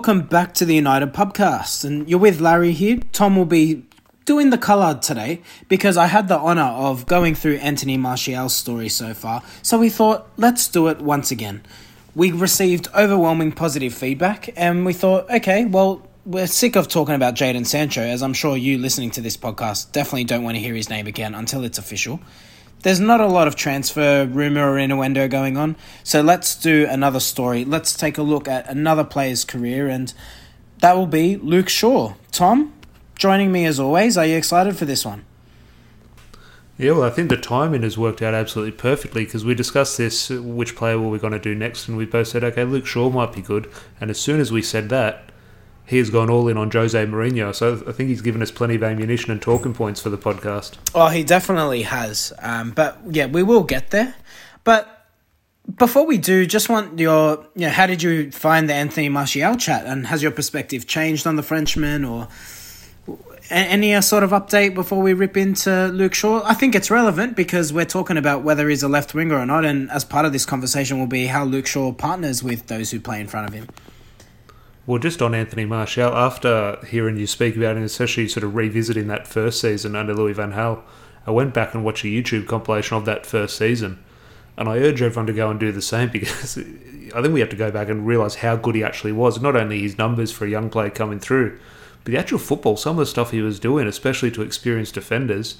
Welcome back to the United Pubcast, and you're with Larry here. Tom will be doing the colour today because I had the honour of going through Anthony Martial's story so far, so we thought, let's do it once again. We received overwhelming positive feedback, and we thought, okay, well, we're sick of talking about Jadon Sancho, as I'm sure you listening to this podcast definitely don't want to hear his name again until it's official. There's not a lot of transfer rumor or innuendo going on, so let's do another story. Let's take a look at another player's career, and that will be Luke Shaw. Tom, joining me as always. Are you excited for this one? Yeah, well, I think the timing has worked out absolutely perfectly because we discussed this, which player were we going to do next, and we both said, okay, Luke Shaw might be good. And as soon as we said that, he has gone all in on Jose Mourinho. So I think he's given us plenty of ammunition and talking points for the podcast. Oh, he definitely has. Um, but yeah, we will get there. But before we do, just want your, you know, how did you find the Anthony Martial chat, and has your perspective changed on the Frenchman, or any uh, sort of update before we rip into Luke Shaw? I think it's relevant because we're talking about whether he's a left winger or not, and as part of this conversation will be how Luke Shaw partners with those who play in front of him. Well, just on Anthony Martial, after hearing you speak about him, especially sort of revisiting that first season under Louis Van Gaal, I went back and watched a YouTube compilation of that first season. And I urge everyone to go and do the same because I think we have to go back and realise how good he actually was. Not only his numbers for a young player coming through, but the actual football, some of the stuff he was doing, especially to experienced defenders.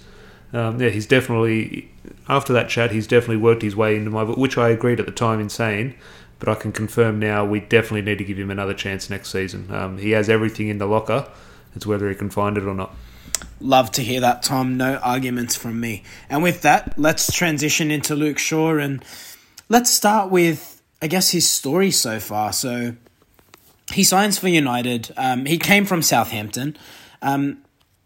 Um, yeah, he's definitely, after that chat, he's definitely worked his way into my, which I agreed at the time in saying but I can confirm now we definitely need to give him another chance next season. Um, he has everything in the locker. It's whether he can find it or not. Love to hear that, Tom. No arguments from me. And with that, let's transition into Luke Shaw and let's start with, I guess, his story so far. So he signs for United. Um, he came from Southampton. Um,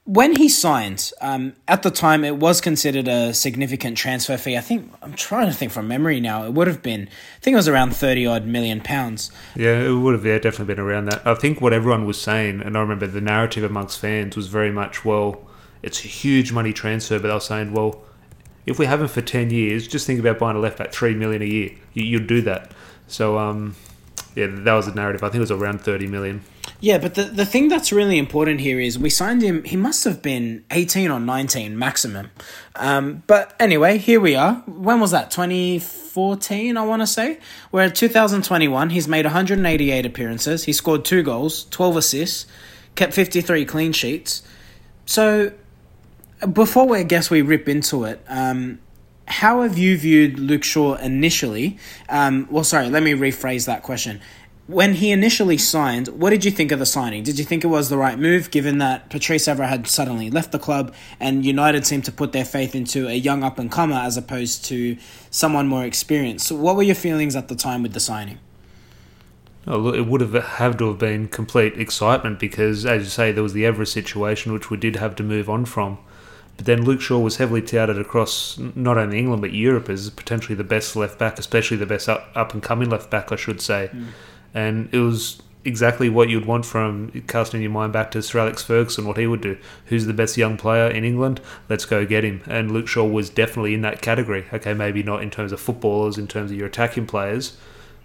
when he signed, um, at the time, it was considered a significant transfer fee. I think I'm trying to think from memory now. It would have been, I think it was around thirty odd million pounds. Yeah, it would have. Yeah, definitely been around that. I think what everyone was saying, and I remember the narrative amongst fans was very much, well, it's a huge money transfer, but they were saying, well, if we have him for ten years, just think about buying a left back three million a year. You, would do that. So, um, yeah, that was the narrative. I think it was around thirty million. Yeah, but the, the thing that's really important here is we signed him, he must have been 18 or 19 maximum. Um, but anyway, here we are. When was that? 2014, I want to say? We're at 2021. He's made 188 appearances. He scored two goals, 12 assists, kept 53 clean sheets. So before we I guess we rip into it, um, how have you viewed Luke Shaw initially? Um, well, sorry, let me rephrase that question when he initially signed, what did you think of the signing? Did you think it was the right move, given that Patrice Evra had suddenly left the club and United seemed to put their faith into a young up and comer as opposed to someone more experienced? So what were your feelings at the time with the signing? Oh, it would have had to have been complete excitement because, as you say, there was the Evra situation, which we did have to move on from. But then Luke Shaw was heavily touted across not only England but Europe as potentially the best left back, especially the best up, up and coming left back, I should say. Mm and it was exactly what you'd want from casting your mind back to Sir Alex Ferguson, what he would do. Who's the best young player in England? Let's go get him. And Luke Shaw was definitely in that category. Okay, maybe not in terms of footballers, in terms of your attacking players,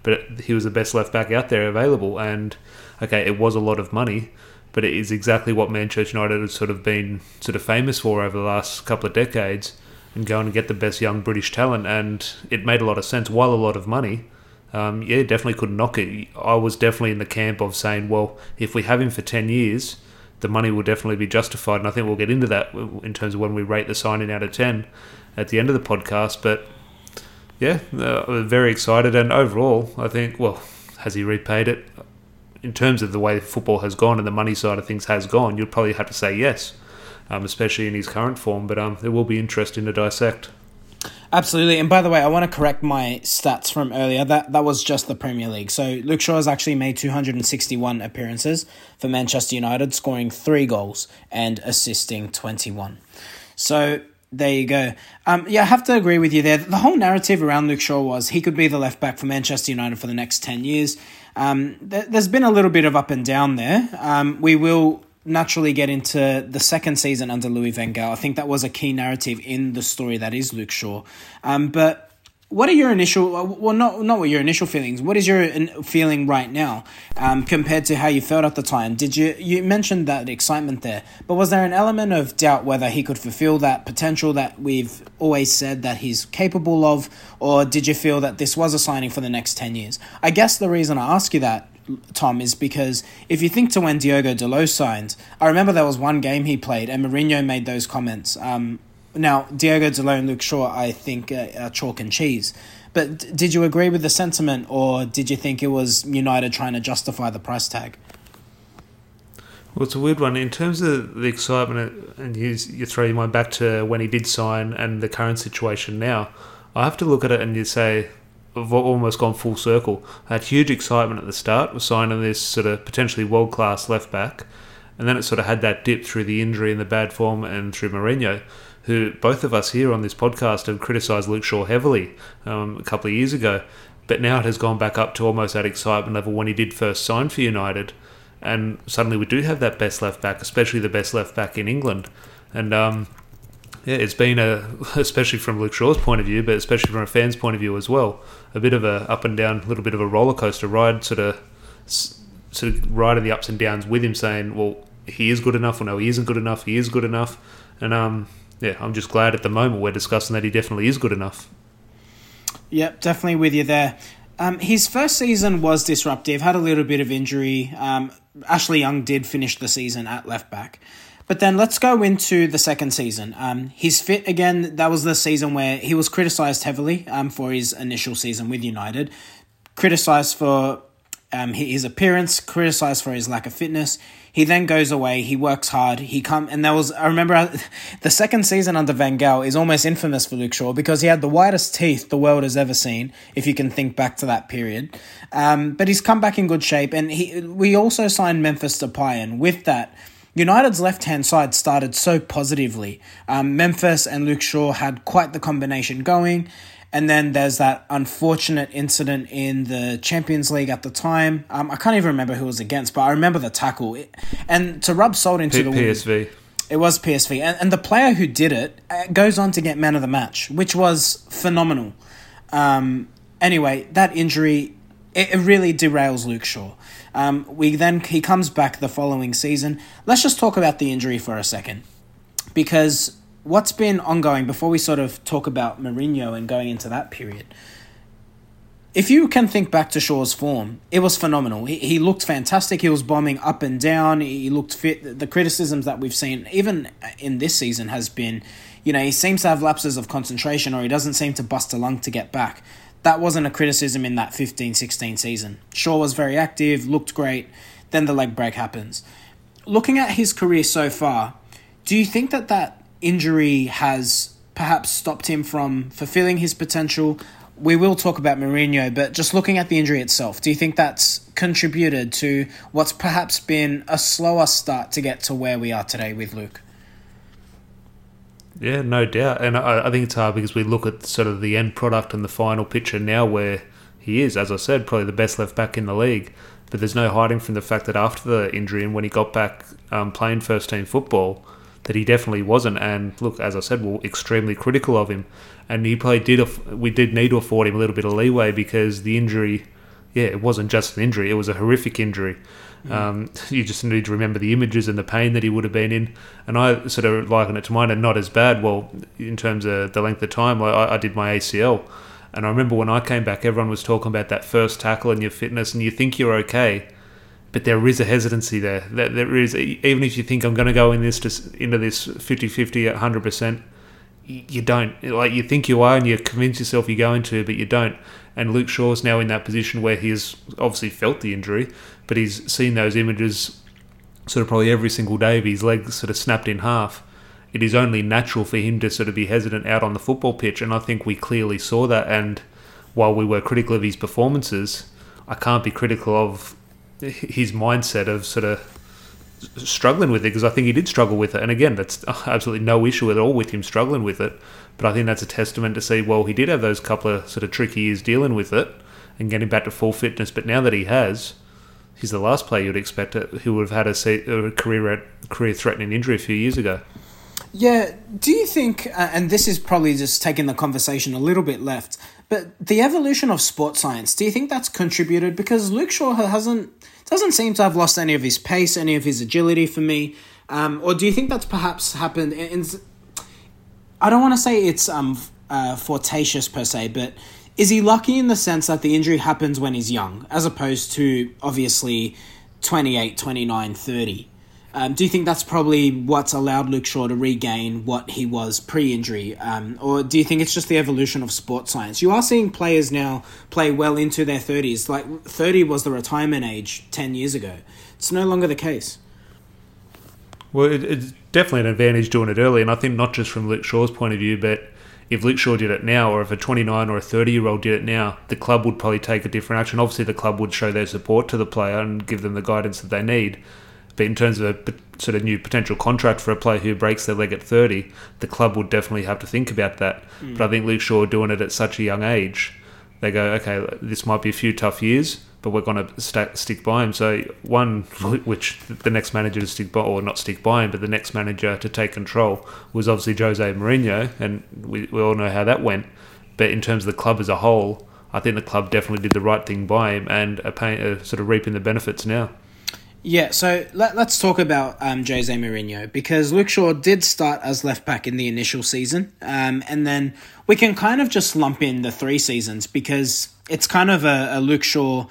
but he was the best left back out there available. And okay, it was a lot of money, but it is exactly what Manchester United has sort of been sort of famous for over the last couple of decades. And going to get the best young British talent, and it made a lot of sense. While a lot of money, um, yeah, definitely couldn't knock it. I was definitely in the camp of saying, well, if we have him for 10 years, the money will definitely be justified. And I think we'll get into that in terms of when we rate the signing out of 10 at the end of the podcast. But yeah, uh, very excited. And overall, I think, well, has he repaid it? In terms of the way football has gone and the money side of things has gone, you'd probably have to say yes, um, especially in his current form. But um, it will be interesting to dissect. Absolutely. And by the way, I want to correct my stats from earlier. That that was just the Premier League. So Luke Shaw has actually made 261 appearances for Manchester United, scoring 3 goals and assisting 21. So there you go. Um, yeah, I have to agree with you there. The whole narrative around Luke Shaw was he could be the left back for Manchester United for the next 10 years. Um, th- there's been a little bit of up and down there. Um, we will naturally get into the second season under Louis Van Gaal. I think that was a key narrative in the story that is Luke Shaw. Um, but what are your initial well not not what your initial feelings what is your feeling right now um, compared to how you felt at the time did you you mentioned that excitement there but was there an element of doubt whether he could fulfill that potential that we've always said that he's capable of or did you feel that this was a signing for the next 10 years i guess the reason i ask you that Tom, is because if you think to when Diogo Dalot signed, I remember there was one game he played and Mourinho made those comments. Um, now, Diogo Dalot and Luke Shaw, I think, uh, are chalk and cheese. But did you agree with the sentiment, or did you think it was United trying to justify the price tag? Well, it's a weird one. In terms of the excitement, and you, you throw your mind back to when he did sign and the current situation now, I have to look at it and you say, I've almost gone full circle. Had huge excitement at the start with signing this sort of potentially world class left back, and then it sort of had that dip through the injury and the bad form and through Mourinho who both of us here on this podcast have criticised Luke Shaw heavily um, a couple of years ago, but now it has gone back up to almost that excitement level when he did first sign for United, and suddenly we do have that best left back, especially the best left back in England, and um, yeah, it's been a especially from Luke Shaw's point of view, but especially from a fan's point of view as well, a bit of a up and down, little bit of a roller coaster ride, sort of sort of riding the ups and downs with him, saying, well, he is good enough, or no, he isn't good enough, he is good enough, and um, yeah, I'm just glad at the moment we're discussing that he definitely is good enough. Yep, definitely with you there. Um, his first season was disruptive, had a little bit of injury. Um, Ashley Young did finish the season at left back. But then let's go into the second season. Um, fit again. That was the season where he was criticised heavily um, for his initial season with United, criticised for um, his appearance, criticised for his lack of fitness. He then goes away. He works hard. He come and there was I remember the second season under Van Gaal is almost infamous for Luke Shaw because he had the widest teeth the world has ever seen. If you can think back to that period, um, but he's come back in good shape. And he we also signed Memphis Depay, and with that. United's left hand side started so positively. Um, Memphis and Luke Shaw had quite the combination going. And then there's that unfortunate incident in the Champions League at the time. Um, I can't even remember who was against, but I remember the tackle. And to rub salt into P- the PSV. It was PSV. And, and the player who did it uh, goes on to get man of the match, which was phenomenal. Um, anyway, that injury, it, it really derails Luke Shaw. Um, we then he comes back the following season. Let's just talk about the injury for a second, because what's been ongoing before we sort of talk about Mourinho and going into that period? If you can think back to Shaw's form, it was phenomenal. He, he looked fantastic. He was bombing up and down. He looked fit. The criticisms that we've seen, even in this season, has been, you know, he seems to have lapses of concentration or he doesn't seem to bust a lung to get back. That wasn't a criticism in that 15 16 season. Shaw was very active, looked great. Then the leg break happens. Looking at his career so far, do you think that that injury has perhaps stopped him from fulfilling his potential. We will talk about Mourinho, but just looking at the injury itself, do you think that's contributed to what's perhaps been a slower start to get to where we are today with Luke? Yeah, no doubt. And I, I think it's hard because we look at sort of the end product and the final picture now where he is, as I said, probably the best left back in the league. But there's no hiding from the fact that after the injury and when he got back um, playing first team football, that he definitely wasn't. And look, as I said, we're extremely critical of him, and he probably did. We did need to afford him a little bit of leeway because the injury, yeah, it wasn't just an injury; it was a horrific injury. Um, you just need to remember the images and the pain that he would have been in. And I sort of liken it to mine, and not as bad. Well, in terms of the length of time, I, I did my ACL. And I remember when I came back, everyone was talking about that first tackle and your fitness, and you think you're okay but there is a hesitancy there. That there is even if you think I'm going to go in this to, into this 50-50 at 100 percent, you don't. Like you think you are, and you convince yourself you're going to, but you don't. And Luke Shaw's now in that position where he has obviously felt the injury, but he's seen those images sort of probably every single day of his legs sort of snapped in half. It is only natural for him to sort of be hesitant out on the football pitch, and I think we clearly saw that. And while we were critical of his performances, I can't be critical of his mindset of sort of struggling with it because I think he did struggle with it. And again, that's absolutely no issue at all with him struggling with it. But I think that's a testament to see, well, he did have those couple of sort of tricky years dealing with it and getting back to full fitness. But now that he has, he's the last player you'd expect who would have had a, a career career threatening injury a few years ago. Yeah. Do you think, uh, and this is probably just taking the conversation a little bit left, But the evolution of sports science, do you think that's contributed? Because Luke Shaw hasn't doesn't seem to have lost any of his pace, any of his agility for me. Um, or do you think that's perhaps happened in, in I don't want to say it's um uh, fortuitous per se, but is he lucky in the sense that the injury happens when he's young, as opposed to obviously 28, 29, 30? Um, do you think that's probably what's allowed Luke Shaw to regain what he was pre injury? Um, or do you think it's just the evolution of sports science? You are seeing players now play well into their 30s. Like 30 was the retirement age 10 years ago. It's no longer the case. Well, it, it's definitely an advantage doing it early. And I think not just from Luke Shaw's point of view, but if Luke Shaw did it now, or if a 29 or a 30 year old did it now, the club would probably take a different action. Obviously, the club would show their support to the player and give them the guidance that they need. But in terms of a sort of new potential contract for a player who breaks their leg at 30, the club would definitely have to think about that. Mm. But I think Luke Shaw doing it at such a young age, they go, okay, this might be a few tough years, but we're going to st- stick by him. So one, which the next manager to stick by, or not stick by him, but the next manager to take control was obviously Jose Mourinho, and we, we all know how that went. But in terms of the club as a whole, I think the club definitely did the right thing by him and are, are uh, sort of reaping the benefits now. Yeah, so let, us talk about um, Jose Mourinho because Luke Shaw did start as left back in the initial season, um, and then we can kind of just lump in the three seasons because it's kind of a, a Luke Shaw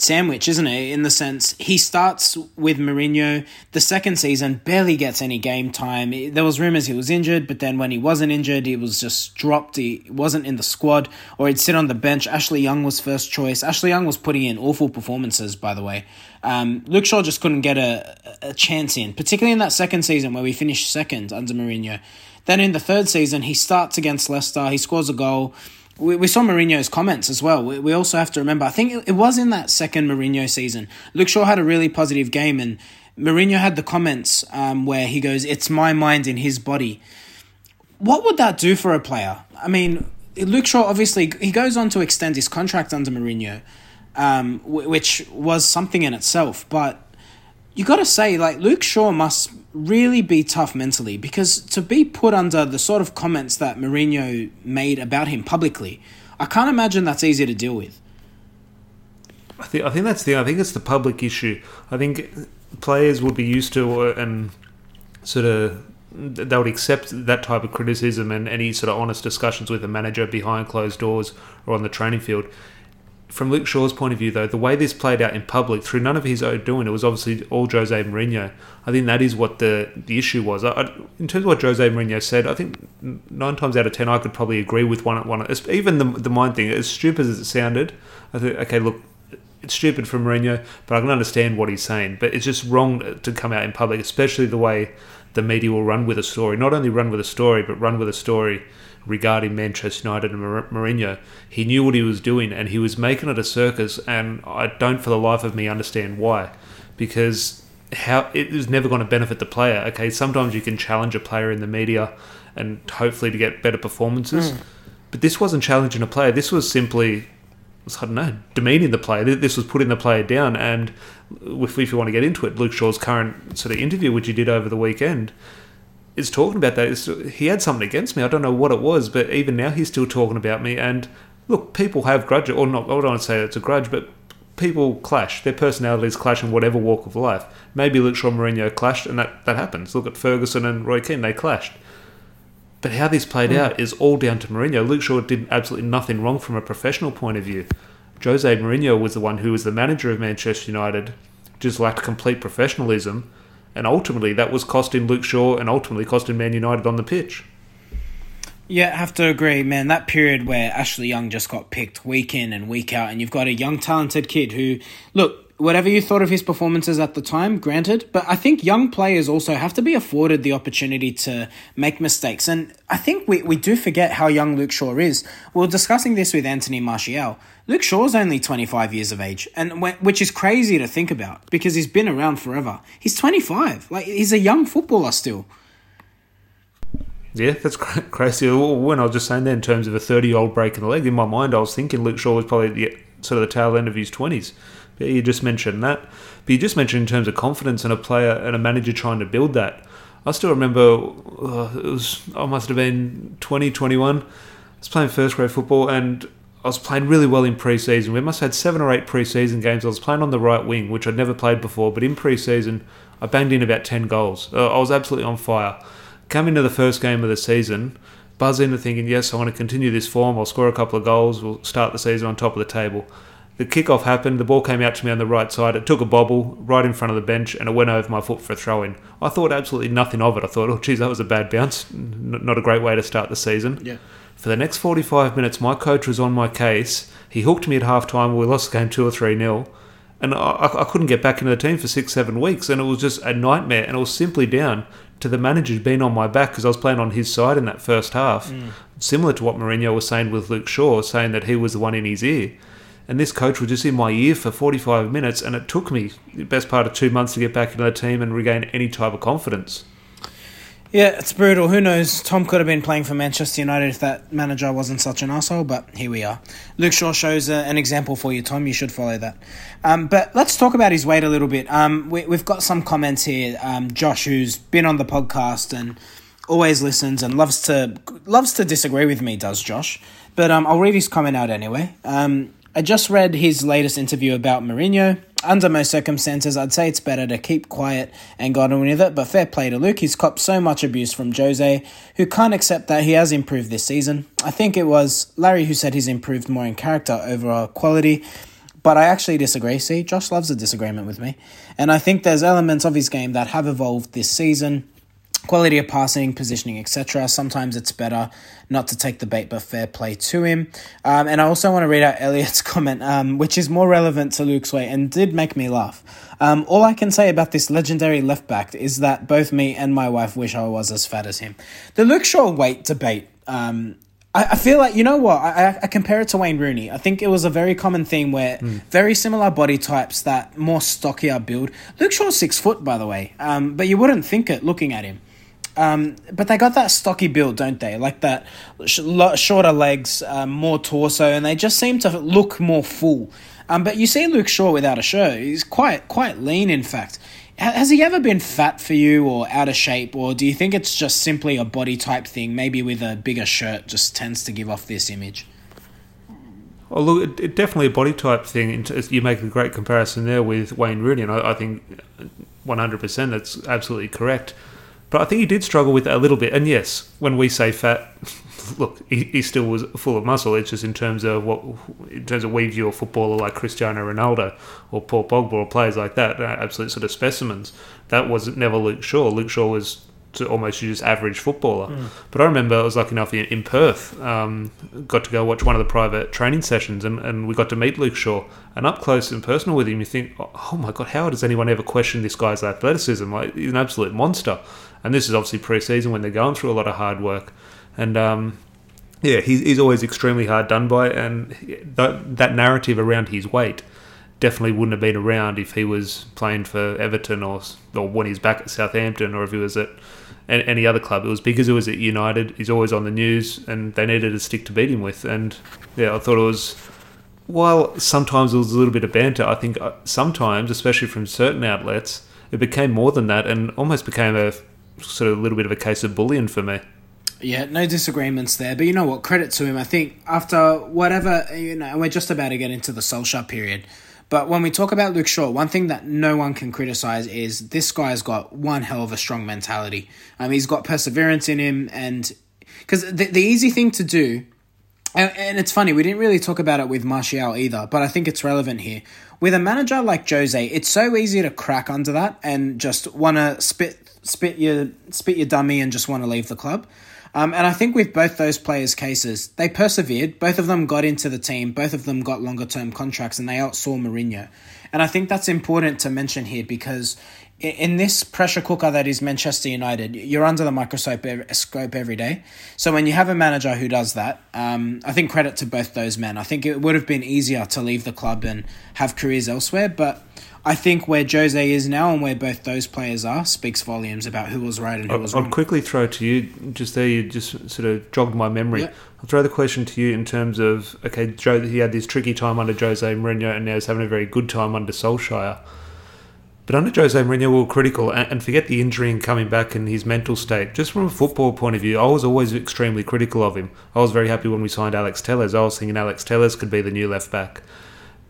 sandwich, isn't it? In the sense he starts with Mourinho. The second season barely gets any game time. There was rumors he was injured, but then when he wasn't injured, he was just dropped. He wasn't in the squad, or he'd sit on the bench. Ashley Young was first choice. Ashley Young was putting in awful performances, by the way. Um, Luke Shaw just couldn't get a, a chance in, particularly in that second season where we finished second under Mourinho. Then in the third season, he starts against Leicester. He scores a goal we, we saw Mourinho's comments as well. We, we also have to remember, I think it, was in that second Mourinho season. Luke Shaw had a really positive game, and Mourinho had the comments um, where he goes, It's my mind in his body. What would that do for a player? I mean, Luke Shaw obviously he goes on to extend his contract under Mourinho, um, which was something in itself. But you got to say, like Luke Shaw must really be tough mentally because to be put under the sort of comments that Mourinho made about him publicly, I can't imagine that's easy to deal with. I think I think that's the I think it's the public issue. I think players would be used to uh, and sort of they would accept that type of criticism and any sort of honest discussions with a manager behind closed doors or on the training field from Luke Shaw's point of view, though, the way this played out in public through none of his own doing, it was obviously all Jose Mourinho. I think that is what the the issue was. I, in terms of what Jose Mourinho said, I think nine times out of ten, I could probably agree with one. At one even the the mind thing, as stupid as it sounded, I think okay, look, it's stupid for Mourinho, but I can understand what he's saying. But it's just wrong to come out in public, especially the way the media will run with a story. Not only run with a story, but run with a story regarding Manchester United and Mourinho. He knew what he was doing and he was making it a circus, and I don't for the life of me understand why. Because how it is never going to benefit the player. Okay, sometimes you can challenge a player in the media and hopefully to get better performances. Mm. But this wasn't challenging a player. This was simply, I don't know, demeaning the player. This was putting the player down. And if, if you want to get into it, Luke Shaw's current sort of interview, which he did over the weekend, is talking about that. It's, he had something against me. I don't know what it was, but even now he's still talking about me. And look, people have grudges, or not. I don't want to say it's a grudge, but people clash. Their personalities clash in whatever walk of life. Maybe Luke Shaw Mourinho clashed, and that, that happens. Look at Ferguson and Roy Keane; they clashed. But how this played mm. out is all down to Mourinho. Luke Shaw did absolutely nothing wrong from a professional point of view. Jose Mourinho was the one who was the manager of Manchester United, just lacked complete professionalism and ultimately that was costing Luke Shaw and ultimately costing Man United on the pitch. Yeah, I have to agree, man. That period where Ashley Young just got picked week in and week out, and you've got a young, talented kid who, look, whatever you thought of his performances at the time, granted, but I think young players also have to be afforded the opportunity to make mistakes. And I think we, we do forget how young Luke Shaw is. We are discussing this with Anthony Martial. Luke Shaw's only 25 years of age, and which is crazy to think about because he's been around forever. He's 25. Like, he's a young footballer still. Yeah, that's crazy. When I was just saying that in terms of a 30 year old breaking the leg, in my mind, I was thinking Luke Shaw was probably the, sort of the tail end of his 20s you just mentioned that. But you just mentioned in terms of confidence and a player and a manager trying to build that. I still remember uh, it was I must have been 2021. I was playing first grade football and I was playing really well in pre-season. We must have had seven or eight pre-season games. I was playing on the right wing, which I'd never played before. But in pre-season, I banged in about ten goals. Uh, I was absolutely on fire. Coming to the first game of the season, buzz into thinking, yes, I want to continue this form. I'll score a couple of goals. We'll start the season on top of the table. The kickoff happened. The ball came out to me on the right side. It took a bobble right in front of the bench, and it went over my foot for a throw in. I thought absolutely nothing of it. I thought, oh, geez, that was a bad bounce. N- not a great way to start the season. Yeah. For the next 45 minutes, my coach was on my case. He hooked me at half time. We lost the game 2 or 3 nil. And I, I couldn't get back into the team for six, seven weeks. And it was just a nightmare. And it was simply down to the manager being on my back because I was playing on his side in that first half. Mm. Similar to what Mourinho was saying with Luke Shaw, saying that he was the one in his ear. And this coach was just in my ear for 45 minutes. And it took me the best part of two months to get back into the team and regain any type of confidence. Yeah, it's brutal. Who knows? Tom could have been playing for Manchester United if that manager wasn't such an asshole, but here we are. Luke Shaw shows uh, an example for you, Tom. You should follow that. Um, but let's talk about his weight a little bit. Um, we, have got some comments here. Um, Josh, who's been on the podcast and always listens and loves to loves to disagree with me, does Josh? But um, I'll read his comment out anyway. I just read his latest interview about Mourinho. Under most circumstances, I'd say it's better to keep quiet and go on with it, but fair play to Luke. He's copped so much abuse from Jose, who can't accept that he has improved this season. I think it was Larry who said he's improved more in character over quality, but I actually disagree. See, Josh loves a disagreement with me. And I think there's elements of his game that have evolved this season quality of passing, positioning, etc. Sometimes it's better not to take the bait, but fair play to him. Um, and I also want to read out Elliot's comment, um, which is more relevant to Luke's way and did make me laugh. Um, all I can say about this legendary left back is that both me and my wife wish I was as fat as him. The Luke Shaw weight debate. Um, I, I feel like you know what I, I compare it to Wayne Rooney. I think it was a very common theme where mm. very similar body types that more stockier build. Luke Shaw's six foot, by the way, um, but you wouldn't think it looking at him. Um, but they got that stocky build, don't they? Like that sh- shorter legs, um, more torso, and they just seem to look more full. Um, but you see Luke Shaw without a shirt; he's quite quite lean. In fact, has he ever been fat for you, or out of shape, or do you think it's just simply a body type thing? Maybe with a bigger shirt, just tends to give off this image. Well, look, it, definitely a body type thing. You make a great comparison there with Wayne Rooney, and I, I think 100% that's absolutely correct. But I think he did struggle with it a little bit. And yes, when we say fat, look, he, he still was full of muscle. It's just in terms of what, in terms of we view a footballer like Cristiano Ronaldo or Paul Pogba or players like that, absolute sort of specimens. That was never Luke Shaw. Luke Shaw was to almost just average footballer. Mm. But I remember I was lucky enough in, in Perth, um, got to go watch one of the private training sessions, and, and we got to meet Luke Shaw. And up close and personal with him, you think, oh my god, how does anyone ever question this guy's athleticism? Like he's an absolute monster. And this is obviously pre-season when they're going through a lot of hard work, and um, yeah, he's, he's always extremely hard done by, and that, that narrative around his weight definitely wouldn't have been around if he was playing for Everton or or when he's back at Southampton or if he was at any other club. It was because he was at United. He's always on the news, and they needed a stick to beat him with. And yeah, I thought it was. While sometimes it was a little bit of banter, I think uh, sometimes, especially from certain outlets, it became more than that, and almost became a sort of a little bit of a case of bullying for me. Yeah, no disagreements there. But you know what? Credit to him. I think after whatever, you know, we're just about to get into the Solskjaer period. But when we talk about Luke Shaw, one thing that no one can criticize is this guy's got one hell of a strong mentality. Um, he's got perseverance in him, and because the, the easy thing to do, and, and it's funny, we didn't really talk about it with Martial either, but I think it's relevant here. With a manager like Jose, it's so easy to crack under that and just want to spit spit your spit your dummy and just want to leave the club. Um, and I think with both those players' cases, they persevered. Both of them got into the team. Both of them got longer term contracts, and they outsaw Mourinho. And I think that's important to mention here because in this pressure cooker that is Manchester United, you're under the microscope every day. So when you have a manager who does that, um, I think credit to both those men. I think it would have been easier to leave the club and have careers elsewhere, but I think where Jose is now and where both those players are speaks volumes about who was right and who was I'll wrong. I'll quickly throw it to you, just there, you just sort of jogged my memory. Yeah. I'll throw the question to you in terms of okay, Joe, he had this tricky time under Jose Mourinho and now he's having a very good time under Solskjaer. But under Jose Mourinho, we were critical, and, and forget the injury and coming back and his mental state. Just from a football point of view, I was always extremely critical of him. I was very happy when we signed Alex Telles. I was thinking Alex Telles could be the new left back.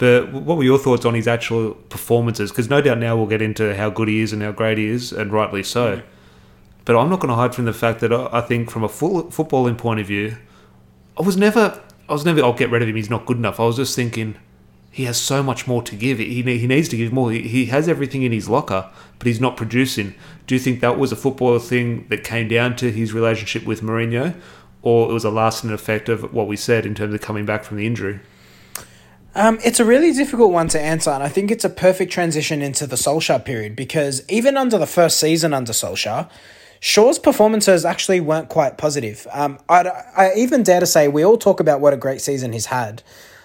But what were your thoughts on his actual performances? Because no doubt now we'll get into how good he is and how great he is, and rightly so. But I'm not going to hide from the fact that I think, from a full footballing point of view, I was never, I was never, I'll get rid of him. He's not good enough. I was just thinking, he has so much more to give. He, he needs to give more. He, he has everything in his locker, but he's not producing. Do you think that was a football thing that came down to his relationship with Mourinho, or it was a lasting effect of what we said in terms of coming back from the injury? Um, it's a really difficult one to answer, and I think it's a perfect transition into the Solskjaer period because even under the first season under Solskjaer, Shaw's performances actually weren't quite positive. Um, i I even dare to say we all talk about what a great season he's had.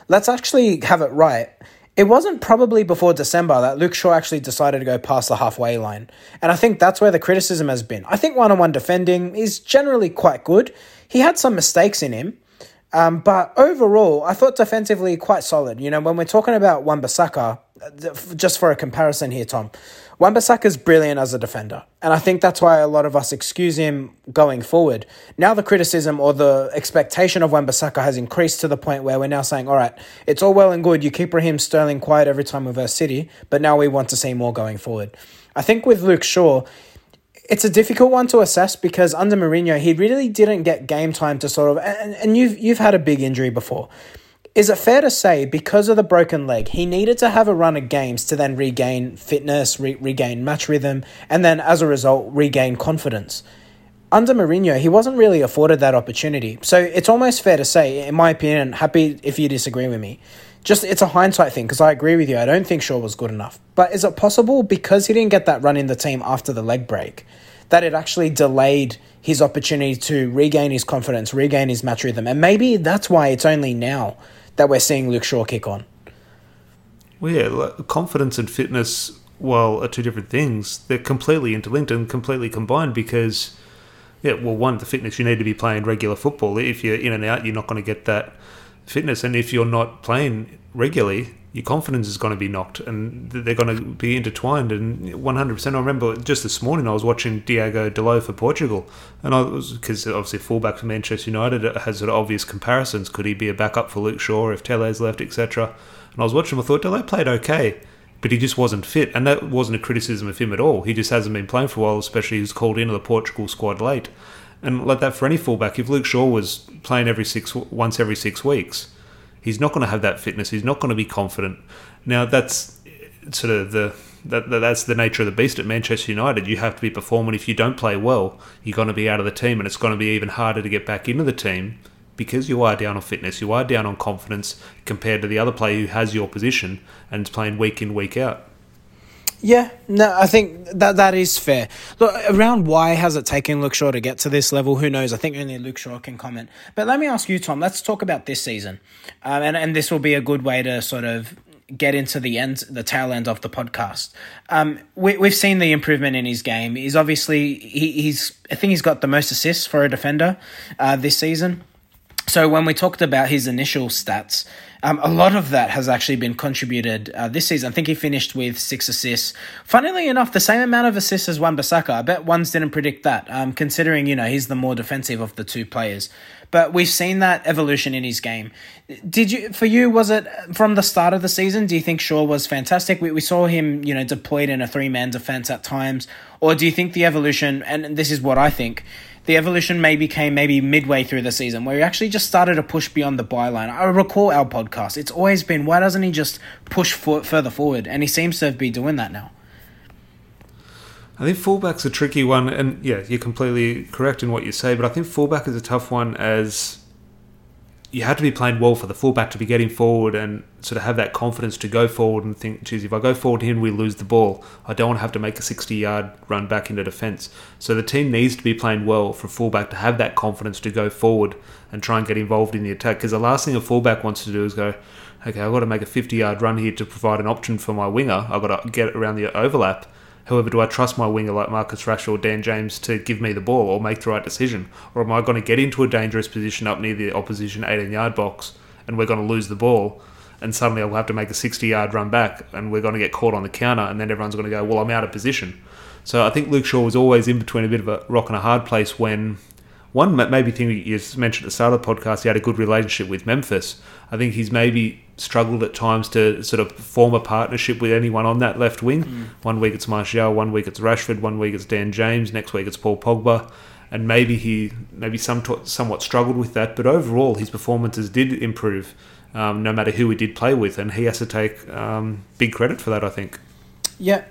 Let's actually have it right. It wasn't probably before December that Luke Shaw actually decided to go past the halfway line. And I think that's where the criticism has been. I think one on one defending is generally quite good. He had some mistakes in him, um, but overall, I thought defensively quite solid. You know, when we're talking about Wan-Bissaka, just for a comparison here, Tom, Wan-Bissaka is brilliant as a defender, and I think that's why a lot of us excuse him going forward. Now the criticism or the expectation of Wan-Bissaka has increased to the point where we're now saying, all right, it's all well and good. You keep Raheem Sterling quiet every time we verse City, but now we want to see more going forward. I think with Luke Shaw, it's a difficult one to assess because under Mourinho, he really didn't get game time to sort of, and, and you've you've had a big injury before. Is it fair to say because of the broken leg, he needed to have a run of games to then regain fitness, re- regain match rhythm, and then as a result, regain confidence? Under Mourinho, he wasn't really afforded that opportunity. So it's almost fair to say, in my opinion, happy if you disagree with me. Just it's a hindsight thing because I agree with you. I don't think Shaw was good enough. But is it possible because he didn't get that run in the team after the leg break that it actually delayed his opportunity to regain his confidence, regain his match rhythm? And maybe that's why it's only now that we're seeing Luke Shaw kick on. Well, yeah, confidence and fitness, well, are two different things, they're completely interlinked and completely combined because, yeah, well, one, the fitness, you need to be playing regular football. If you're in and out, you're not going to get that fitness. And if you're not playing regularly, your confidence is going to be knocked and they're going to be intertwined. And 100%, I remember just this morning I was watching Diogo Dalot for Portugal, and I was because obviously fullback for Manchester United has sort of obvious comparisons. Could he be a backup for Luke Shaw if Telles left, etc.? And I was watching him, I thought Dalot played okay. But he just wasn't fit, and that wasn't a criticism of him at all. He just hasn't been playing for a while, especially he was called into the Portugal squad late. And like that for any fullback, if Luke Shaw was playing every six once every six weeks, He's not going to have that fitness. He's not going to be confident. Now that's sort of the that, that, that's the nature of the beast at Manchester United. You have to be performing. If you don't play well, you're going to be out of the team, and it's going to be even harder to get back into the team because you are down on fitness, you are down on confidence compared to the other player who has your position and is playing week in week out. Yeah, no, I think that that is fair. Look, around why has it taken Luke Shaw to get to this level? Who knows? I think only Luke Shaw can comment. But let me ask you, Tom. Let's talk about this season, um, and and this will be a good way to sort of get into the end, the tail end of the podcast. Um, we, we've seen the improvement in his game. He's obviously he, he's I think he's got the most assists for a defender uh, this season. So when we talked about his initial stats, um, a lot of that has actually been contributed uh, this season. I think he finished with six assists. Funnily enough, the same amount of assists as Wan-Bissaka. I bet ones didn't predict that, um, considering you know he's the more defensive of the two players. But we've seen that evolution in his game. Did you, for you, was it from the start of the season? Do you think Shaw was fantastic? We, we saw him, you know, deployed in a three man defense at times, or do you think the evolution? And this is what I think the evolution maybe came maybe midway through the season where he actually just started to push beyond the byline. I recall our podcast. It's always been why doesn't he just push for, further forward? And he seems to be doing that now. I think fullback's a tricky one, and yeah, you're completely correct in what you say. But I think fullback is a tough one as you have to be playing well for the fullback to be getting forward and sort of have that confidence to go forward and think, geez, if I go forward here and we lose the ball, I don't want to have to make a 60 yard run back into defence. So the team needs to be playing well for fullback to have that confidence to go forward and try and get involved in the attack. Because the last thing a fullback wants to do is go, okay, I've got to make a 50 yard run here to provide an option for my winger. I've got to get around the overlap However, do I trust my winger like Marcus Rashford or Dan James to give me the ball or make the right decision? Or am I going to get into a dangerous position up near the opposition 18 yard box and we're going to lose the ball? and suddenly I'll have to make a 60 yard run back, and we're going to get caught on the counter, and then everyone's going to go, well, I'm out of position. So I think Luke Shaw was always in between a bit of a rock and a hard place when one maybe thing you mentioned at the start of the podcast, he had a good relationship with Memphis. I think he's maybe struggled at times to sort of form a partnership with anyone on that left wing. Mm. One week it's Martial, one week it's Rashford, one week it's Dan James, next week it's Paul Pogba and maybe he maybe some somewhat struggled with that. But overall, his performances did improve, um, no matter who he did play with, and he has to take um, big credit for that. I think. Yeah,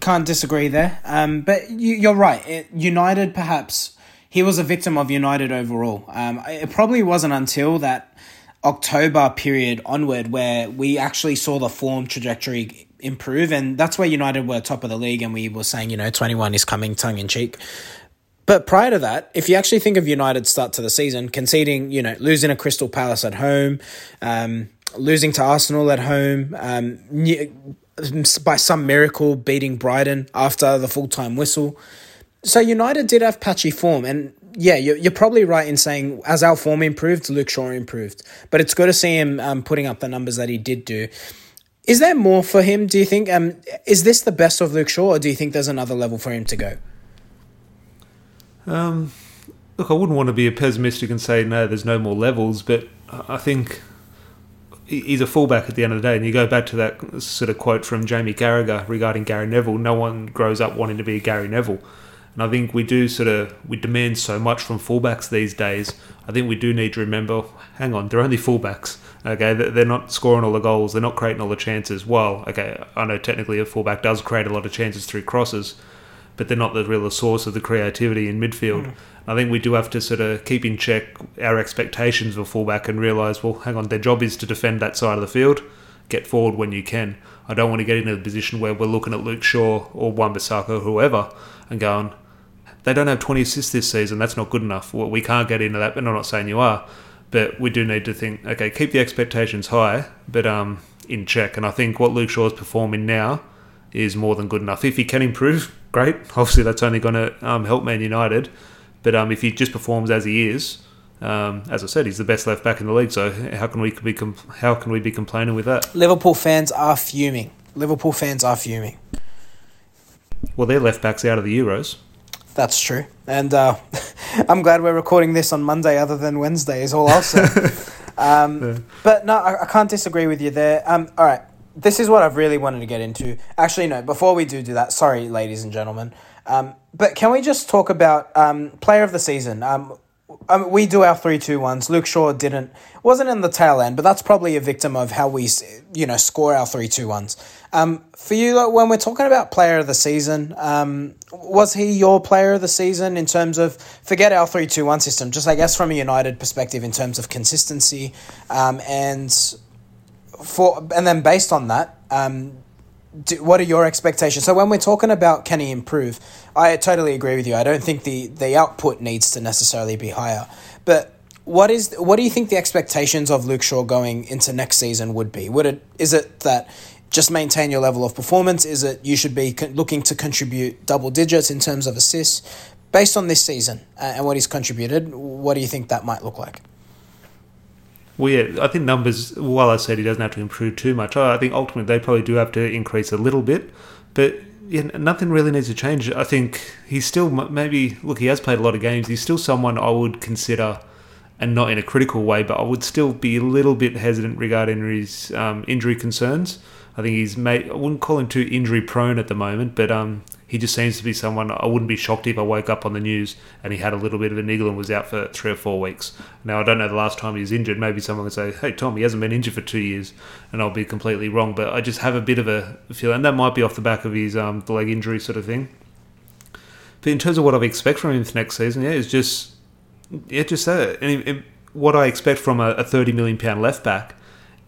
can't disagree there. Um, but you, are right. It, United, perhaps he was a victim of United overall. Um, it probably wasn't until that October period onward where we actually saw the form trajectory improve, and that's where United were top of the league, and we were saying, you know, twenty one is coming tongue in cheek. But prior to that, if you actually think of United's start to the season, conceding, you know, losing a Crystal Palace at home, um, losing to Arsenal at home, um, by some miracle beating Brighton after the full time whistle. So United did have patchy form, and yeah, you're, you're probably right in saying as our form improved, Luke Shaw improved. But it's good to see him um, putting up the numbers that he did do. Is there more for him? Do you think? Um, is this the best of Luke Shaw, or do you think there's another level for him to go? Um, look, I wouldn't want to be a pessimistic and say no, there's no more levels, but I think he's a fullback at the end of the day. And you go back to that sort of quote from Jamie Carragher regarding Gary Neville: "No one grows up wanting to be a Gary Neville." And I think we do sort of we demand so much from fullbacks these days. I think we do need to remember, hang on, they're only fullbacks. Okay, they're not scoring all the goals, they're not creating all the chances. Well, okay, I know technically a fullback does create a lot of chances through crosses, but they're not the real source of the creativity in midfield. Mm. I think we do have to sort of keep in check our expectations of fullback and realise, well, hang on, their job is to defend that side of the field, get forward when you can. I don't want to get into the position where we're looking at Luke Shaw or Wan-Bissaka or whoever and going, they don't have 20 assists this season, that's not good enough. Well, we can't get into that, but I'm not saying you are. But we do need to think, okay, keep the expectations high, but um, in check. And I think what Luke Shaw is performing now is more than good enough. If he can improve, great. Obviously, that's only going to um, help Man United. But um, if he just performs as he is, um, as I said, he's the best left back in the league. So how can we be com- how can we be complaining with that? Liverpool fans are fuming. Liverpool fans are fuming. Well, their left backs out of the Euros. That's true, and uh, I'm glad we're recording this on Monday, other than Wednesday. Is all I'll say. um, yeah. But no, I, I, can't disagree with you there. Um, all right, this is what I've really wanted to get into. Actually, no, before we do do that, sorry, ladies and gentlemen. Um, but can we just talk about um, player of the season? Um, um, we do our three two ones. Luke Shaw didn't wasn't in the tail end, but that's probably a victim of how we you know score our three two ones. Um, for you, when we're talking about player of the season, um, was he your player of the season in terms of forget our three two one system? Just I guess from a United perspective in terms of consistency, um, and for and then based on that, um, do, what are your expectations? So when we're talking about can he improve, I totally agree with you. I don't think the the output needs to necessarily be higher, but what is what do you think the expectations of Luke Shaw going into next season would be? Would it is it that just maintain your level of performance? Is it you should be con- looking to contribute double digits in terms of assists based on this season uh, and what he's contributed? What do you think that might look like? Well, yeah, I think numbers. While I said he doesn't have to improve too much, I think ultimately they probably do have to increase a little bit, but yeah, nothing really needs to change. I think he's still maybe look. He has played a lot of games. He's still someone I would consider, and not in a critical way, but I would still be a little bit hesitant regarding his um, injury concerns. I think he's made. I wouldn't call him too injury prone at the moment, but um, he just seems to be someone I wouldn't be shocked if I woke up on the news and he had a little bit of a niggle and was out for three or four weeks. Now I don't know the last time he was injured. Maybe someone would say, "Hey Tom, he hasn't been injured for two years," and I'll be completely wrong. But I just have a bit of a feel, and that might be off the back of his um, leg injury sort of thing. But in terms of what I expect from him for next season, yeah, it's just yeah, just that. And what I expect from a, a thirty million pound left back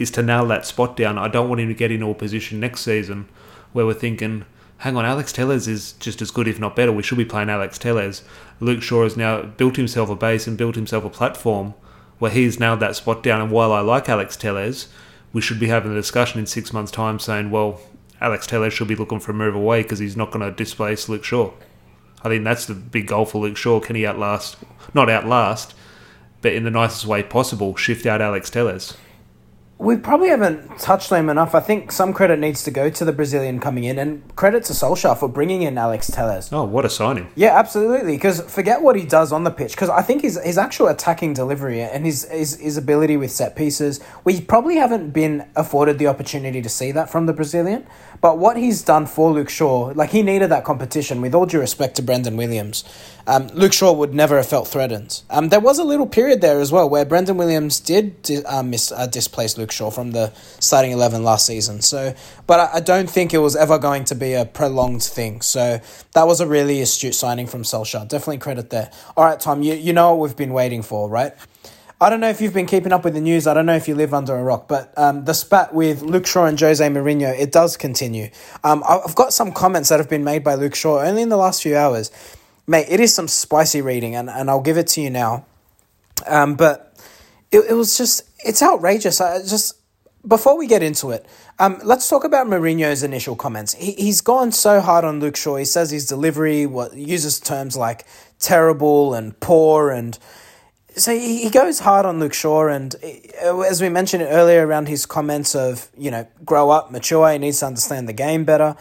is to nail that spot down. I don't want him to get into a position next season where we're thinking hang on, Alex Telles is just as good, if not better. We should be playing Alex Telles. Luke Shaw has now built himself a base and built himself a platform where he's nailed that spot down. And while I like Alex Telles, we should be having a discussion in six months' time saying, well, Alex Telles should be looking for a move away because he's not going to displace Luke Shaw. I think that's the big goal for Luke Shaw. Can he outlast, not outlast, but in the nicest way possible, shift out Alex Telles? We probably haven't touched them enough. I think some credit needs to go to the Brazilian coming in, and credit to Solskjaer for bringing in Alex Telles. Oh, what a signing! Yeah, absolutely. Because forget what he does on the pitch. Because I think his his actual attacking delivery and his, his his ability with set pieces, we probably haven't been afforded the opportunity to see that from the Brazilian. But what he's done for Luke Shaw, like he needed that competition. With all due respect to Brandon Williams, um, Luke Shaw would never have felt threatened. Um, there was a little period there as well where Brandon Williams did di- uh, uh, displace Luke Shaw from the starting eleven last season. So, but I, I don't think it was ever going to be a prolonged thing. So that was a really astute signing from Solskjaer. Definitely credit there. All right, Tom, you you know what we've been waiting for, right? I don't know if you've been keeping up with the news. I don't know if you live under a rock, but um, the spat with Luke Shaw and Jose Mourinho, it does continue. Um, I've got some comments that have been made by Luke Shaw only in the last few hours. Mate, it is some spicy reading, and, and I'll give it to you now. Um, but it, it was just, it's outrageous. I just, before we get into it, um, let's talk about Mourinho's initial comments. He, he's gone so hard on Luke Shaw. He says his delivery what uses terms like terrible and poor and so he he goes hard on Luke Shaw, and uh, as we mentioned earlier, around his comments of you know grow up, mature, he needs to understand the game better.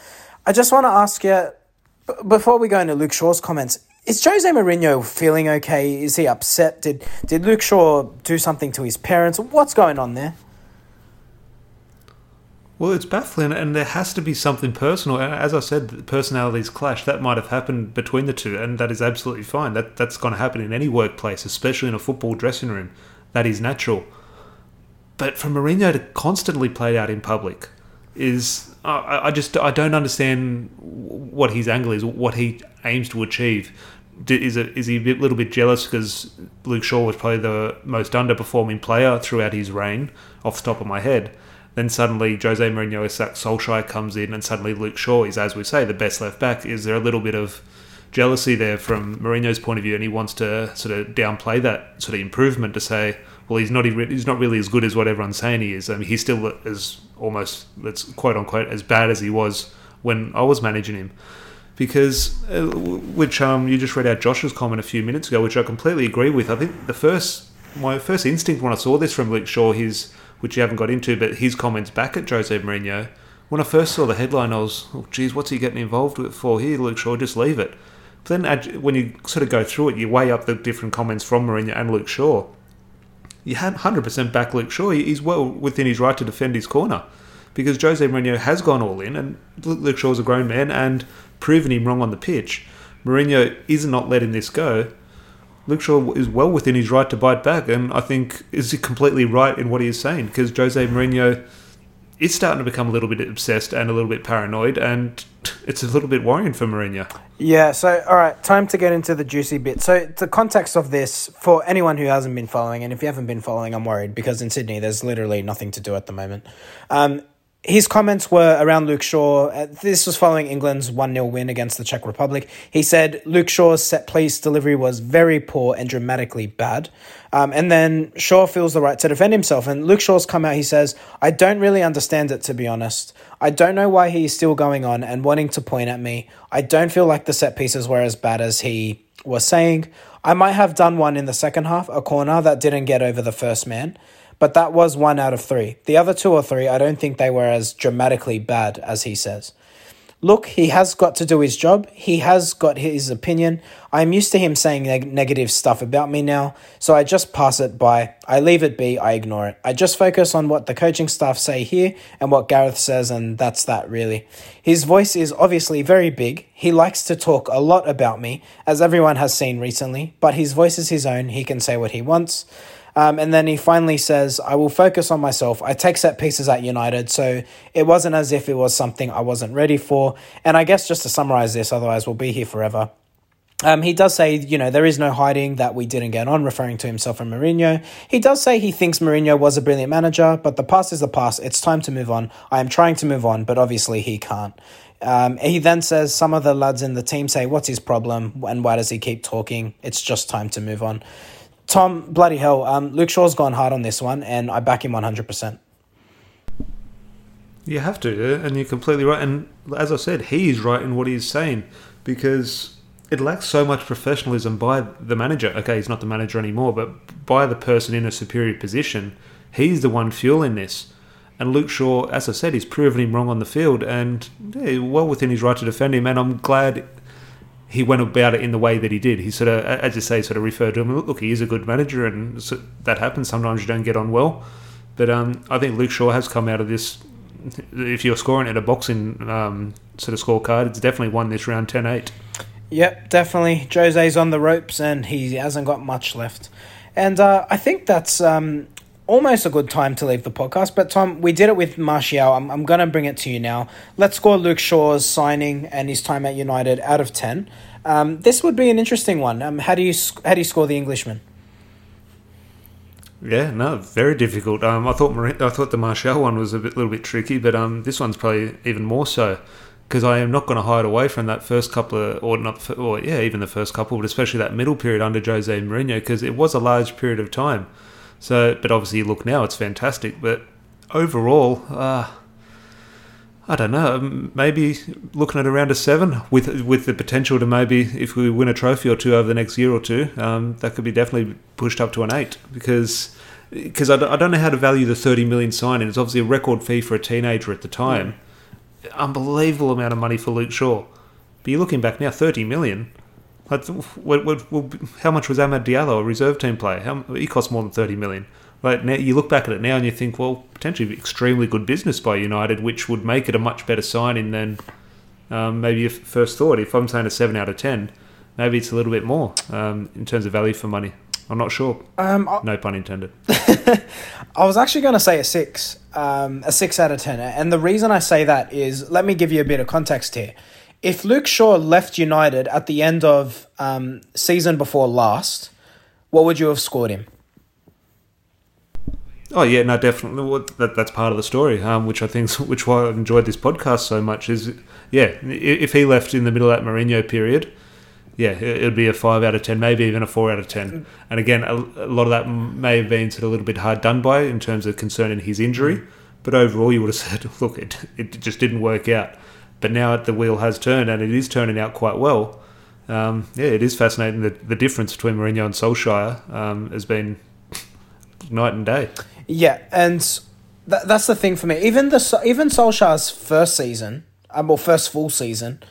I just want to ask you before we go into Luke Shaw's comments. Is Jose Mourinho feeling okay? Is he upset? Did did Luke Shaw do something to his parents? What's going on there? Well, it's baffling, and there has to be something personal. And as I said, personalities clash. That might have happened between the two, and that is absolutely fine. That that's going to happen in any workplace, especially in a football dressing room. That is natural. But for Mourinho to constantly play out in public is, I, I just I don't understand what his angle is, what he aims to achieve. Is it is he a bit, little bit jealous because Luke Shaw was probably the most underperforming player throughout his reign, off the top of my head? Then suddenly Jose Mourinho Solskjaer comes in, and suddenly Luke Shaw is, as we say, the best left back. Is there a little bit of jealousy there from Mourinho's point of view, and he wants to sort of downplay that sort of improvement to say, well, he's not he's not really as good as what everyone's saying he is. I mean, he's still as almost let's quote unquote as bad as he was when I was managing him. Because, uh, which um, you just read out Josh's comment a few minutes ago, which I completely agree with. I think the first, my first instinct when I saw this from Luke Shaw, his which you haven't got into, but his comments back at Jose Mourinho. When I first saw the headline, I was, oh, geez, what's he getting involved with for here, Luke Shaw? Just leave it. But then when you sort of go through it, you weigh up the different comments from Mourinho and Luke Shaw. You had 100% back Luke Shaw. He's well within his right to defend his corner because Jose Mourinho has gone all in, and Luke Shaw's a grown man and proven him wrong on the pitch. Mourinho is not letting this go. Luke Shaw is well within his right to bite back, and I think is completely right in what he is saying because Jose Mourinho is starting to become a little bit obsessed and a little bit paranoid, and it's a little bit worrying for Mourinho. Yeah, so all right, time to get into the juicy bit. So the context of this for anyone who hasn't been following, and if you haven't been following, I'm worried because in Sydney there's literally nothing to do at the moment. Um, his comments were around Luke Shaw. Uh, This was following England's 1 0 win against the Czech Republic. He said Luke Shaw's set piece delivery was very poor and dramatically bad. Um, and then Shaw feels the right to defend himself. And Luke Shaw's come out, he says, I don't really understand it, to be honest. I don't know why he's still going on and wanting to point at me. I don't feel like the set pieces were as bad as he was saying. I might have done one in the second half, a corner that didn't get over the first man but that was one out of three. The other two or three, I don't think they were as dramatically bad as he says. Look, he has got to do his job. He has got his opinion. I'm used to him saying neg- negative stuff about me now, so I just pass it by. I leave it be, I ignore it. I just focus on what the coaching staff say here and what Gareth says, and that's that really. His voice is obviously very big. He likes to talk a lot about me, as everyone has seen recently, but his voice is his own. He can say what he wants. Um, and then he finally says, I will focus on myself. I take set pieces at United, so it wasn't as if it was something I wasn't ready for. And I guess just to summarize this, otherwise we'll be here forever. Um, he does say, you know, there is no hiding that we didn't get on, referring to himself and Mourinho. He does say he thinks Mourinho was a brilliant manager, but the past is the past. It's time to move on. I am trying to move on, but obviously he can't. Um, he then says some of the lads in the team say, What's his problem? And why does he keep talking? It's just time to move on. Tom, bloody hell, um, Luke Shaw's gone hard on this one, and I back him 100%. You have to, and you're completely right. And as I said, he is right in what he's saying because it lacks so much professionalism by the manager. Okay, he's not the manager anymore, but by the person in a superior position, He's the one fueling this. And Luke Shaw, as I said, he's proven him wrong on the field, and yeah, well within his right to defend him. And I'm glad he went about it in the way that he did. He sort of, as you say, sort of referred to him. Look, he is a good manager, and so that happens. Sometimes you don't get on well, but um, I think Luke Shaw has come out of this. If you're scoring at a boxing um, sort of scorecard, it's definitely won this round 10-8. Yep, definitely. Jose's on the ropes, and he hasn't got much left. And uh, I think that's um, almost a good time to leave the podcast. But Tom, we did it with Martial. I'm, I'm going to bring it to you now. Let's score Luke Shaw's signing and his time at United out of ten. Um, this would be an interesting one. Um, how do you how do you score the Englishman? Yeah, no, very difficult. Um, I thought Mar- I thought the Martial one was a bit, little bit tricky, but um, this one's probably even more so because I am not going to hide away from that first couple of, or not, or yeah, even the first couple, but especially that middle period under Jose Mourinho because it was a large period of time. So, but obviously, you look now, it's fantastic. But overall, uh, I don't know. Maybe looking at around a seven with with the potential to maybe, if we win a trophy or two over the next year or two, um, that could be definitely pushed up to an eight because because I, I don't know how to value the 30 million signing. It's obviously a record fee for a teenager at the time. Yeah. Unbelievable amount of money for Luke Shaw. But you're looking back now, 30 million. Like, what, what, what, how much was Amad Diallo, a reserve team player? How, he cost more than 30 million. Like now, you look back at it now and you think, well, potentially extremely good business by United, which would make it a much better signing than um, maybe you first thought. If I'm saying a seven out of ten, maybe it's a little bit more um, in terms of value for money. I'm not sure. Um, no pun intended. I was actually going to say a six, um, a six out of ten, and the reason I say that is, let me give you a bit of context here. If Luke Shaw left United at the end of um, season before last, what would you have scored him? Oh yeah, no, definitely. That that's part of the story, um, which I think, which why I've enjoyed this podcast so much is, yeah, if he left in the middle of that Mourinho period, yeah, it'd be a five out of ten, maybe even a four out of ten. And again, a, a lot of that may have been sort of a little bit hard done by in terms of concerning his injury, but overall, you would have said, look, it it just didn't work out. But now the wheel has turned, and it is turning out quite well. Um, yeah, it is fascinating. The, the difference between Mourinho and Solskjaer um, has been night and day. Yeah, and th- that's the thing for me. Even the even Solskjaer's first season, um, or first full season,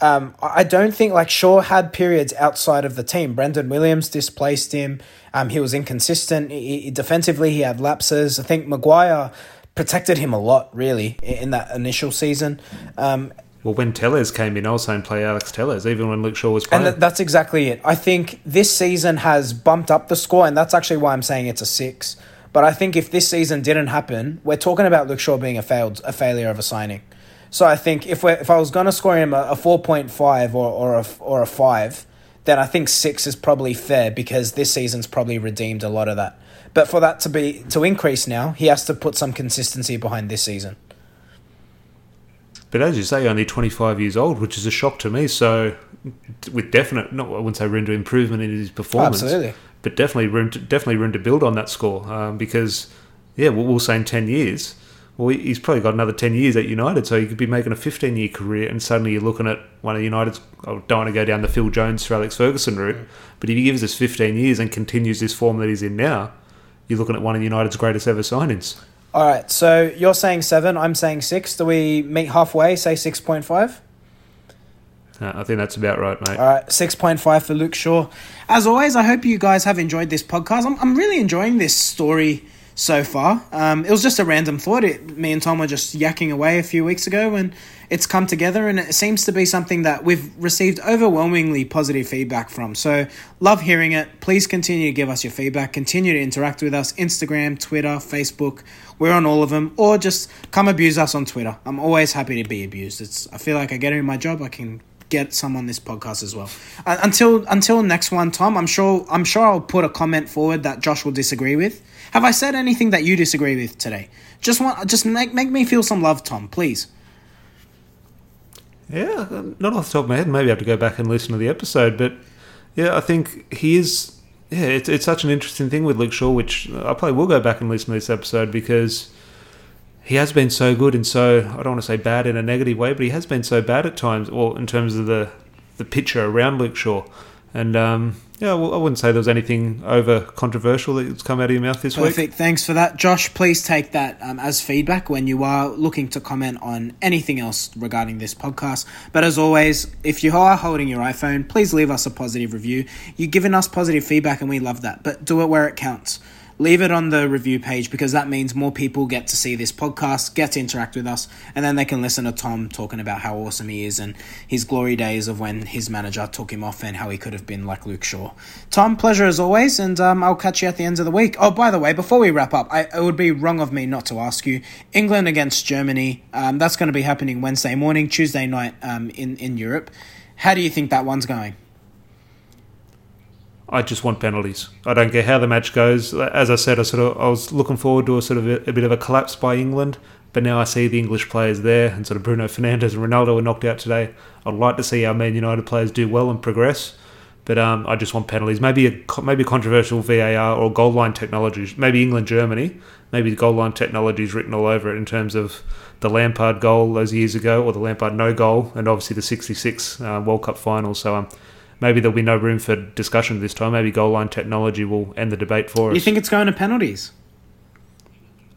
um, I don't think like Shaw had periods outside of the team. Brandon Williams displaced him. Um, he was inconsistent. He, he, defensively, he had lapses. I think Maguire protected him a lot, really, in that initial season. Um, well, when Telles came in, I was saying play Alex Telles, even when Luke Shaw was playing. And th- that's exactly it. I think this season has bumped up the score, and that's actually why I'm saying it's a six. But I think if this season didn't happen, we're talking about Luke Shaw being a failed a failure of a signing. So I think if we if I was gonna score him a, a four point five or or a or a five, then I think six is probably fair because this season's probably redeemed a lot of that. But for that to be to increase now, he has to put some consistency behind this season. But as you say, only twenty five years old, which is a shock to me. So with definite, not I wouldn't say room to improvement in his performance. Absolutely but definitely room to, definitely room to build on that score um, because yeah, we'll, we'll say in ten years. Well, he's probably got another ten years at United, so he could be making a fifteen-year career, and suddenly you're looking at one of United's. I don't want to go down the Phil Jones for Alex Ferguson route, mm. but if he gives us fifteen years and continues this form that he's in now, you're looking at one of United's greatest ever signings. All right, so you're saying seven, I'm saying six. Do we meet halfway? Say six point five. Uh, I think that's about right, mate. All right, 6.5 for Luke Shaw. As always, I hope you guys have enjoyed this podcast. I'm, I'm really enjoying this story so far. Um, it was just a random thought. It, me and Tom were just yakking away a few weeks ago, and it's come together, and it seems to be something that we've received overwhelmingly positive feedback from. So, love hearing it. Please continue to give us your feedback. Continue to interact with us Instagram, Twitter, Facebook. We're on all of them, or just come abuse us on Twitter. I'm always happy to be abused. It's I feel like I get in my job, I can get some on this podcast as well. Uh, until until next one, Tom. I'm sure I'm sure I'll put a comment forward that Josh will disagree with. Have I said anything that you disagree with today? Just want just make make me feel some love, Tom, please. Yeah, not off the top of my head. Maybe I have to go back and listen to the episode, but yeah, I think he is. Yeah, it's it's such an interesting thing with Luke Shaw, which I probably will go back and listen to this episode because he has been so good and so I don't want to say bad in a negative way, but he has been so bad at times. Well, in terms of the the picture around Luke Shaw, And um, yeah, well, I wouldn't say there was anything over controversial that's come out of your mouth this week. Perfect. Thanks for that, Josh. Please take that um, as feedback when you are looking to comment on anything else regarding this podcast. But as always, if you are holding your iPhone, please leave us a positive review. You've given us positive feedback, and we love that. But do it where it counts leave it on the review page because that means more people get to see this podcast, get to interact with us, and then they can listen to Tom talking about how awesome he is and his glory days of when his manager took him off and how he could have been like Luke Shaw. Tom, pleasure as always, and um, I'll catch you at the end of the week. Oh, by the way, before we wrap up, I, it would be wrong of me not to ask you England against Germany. Um, that's going to be happening Wednesday morning, Tuesday night um, in, in Europe. How do you think that one's going? I just want penalties. I don't care how the match goes. As I said, I sort of I was looking forward to a sort of a, a bit of a collapse by England, but now I see the English players there, and sort of Bruno Fernandes and Ronaldo were knocked out today. I'd like to see our Man United players do well and progress, but um, I just want penalties. Maybe a maybe controversial VAR or goal line technology. Maybe England Germany. Maybe the goal line technology is written all over it in terms of the Lampard goal those years ago, or the Lampard no goal, and obviously the '66 uh, World Cup final. So um, maybe there'll be no room for discussion this time. Maybe goal line technology will end the debate for us. You think it's going to penalties?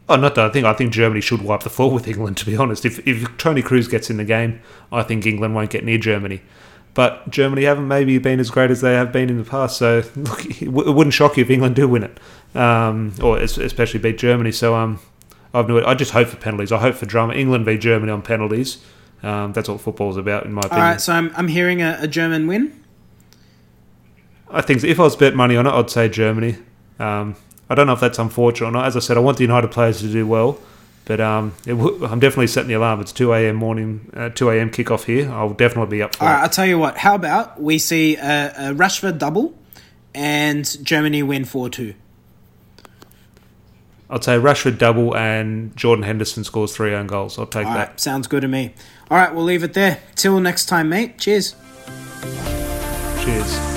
Oh, not that I think I think Germany should wipe the floor with England. To be honest, if if Toni Kroos gets in the game, I think England won't get near Germany. But Germany haven't maybe been as great as they have been in the past. So look, it wouldn't shock you if England do win it, um, or especially beat Germany. So um, I've no, I just hope for penalties. I hope for drama. England v Germany on penalties. Um, that's what football's about, in my opinion. All right, so I'm I'm hearing a, a German win. I think if I was bet money on it, I'd say Germany. Um, I don't know if that's unfortunate or not. As I said, I want the United players to do well, but um, w- I'm definitely setting the alarm. It's 2 a.m. morning, uh, 2 a.m. kickoff here. I'll definitely be up for All it. right, I'll tell you what. How about we see a, a Rashford double and Germany win 4 2? I'd say Rashford double and Jordan Henderson scores three own goals. I'll take All that. right, sounds good to me. All right, we'll leave it there. Till next time, mate. Cheers. Cheers.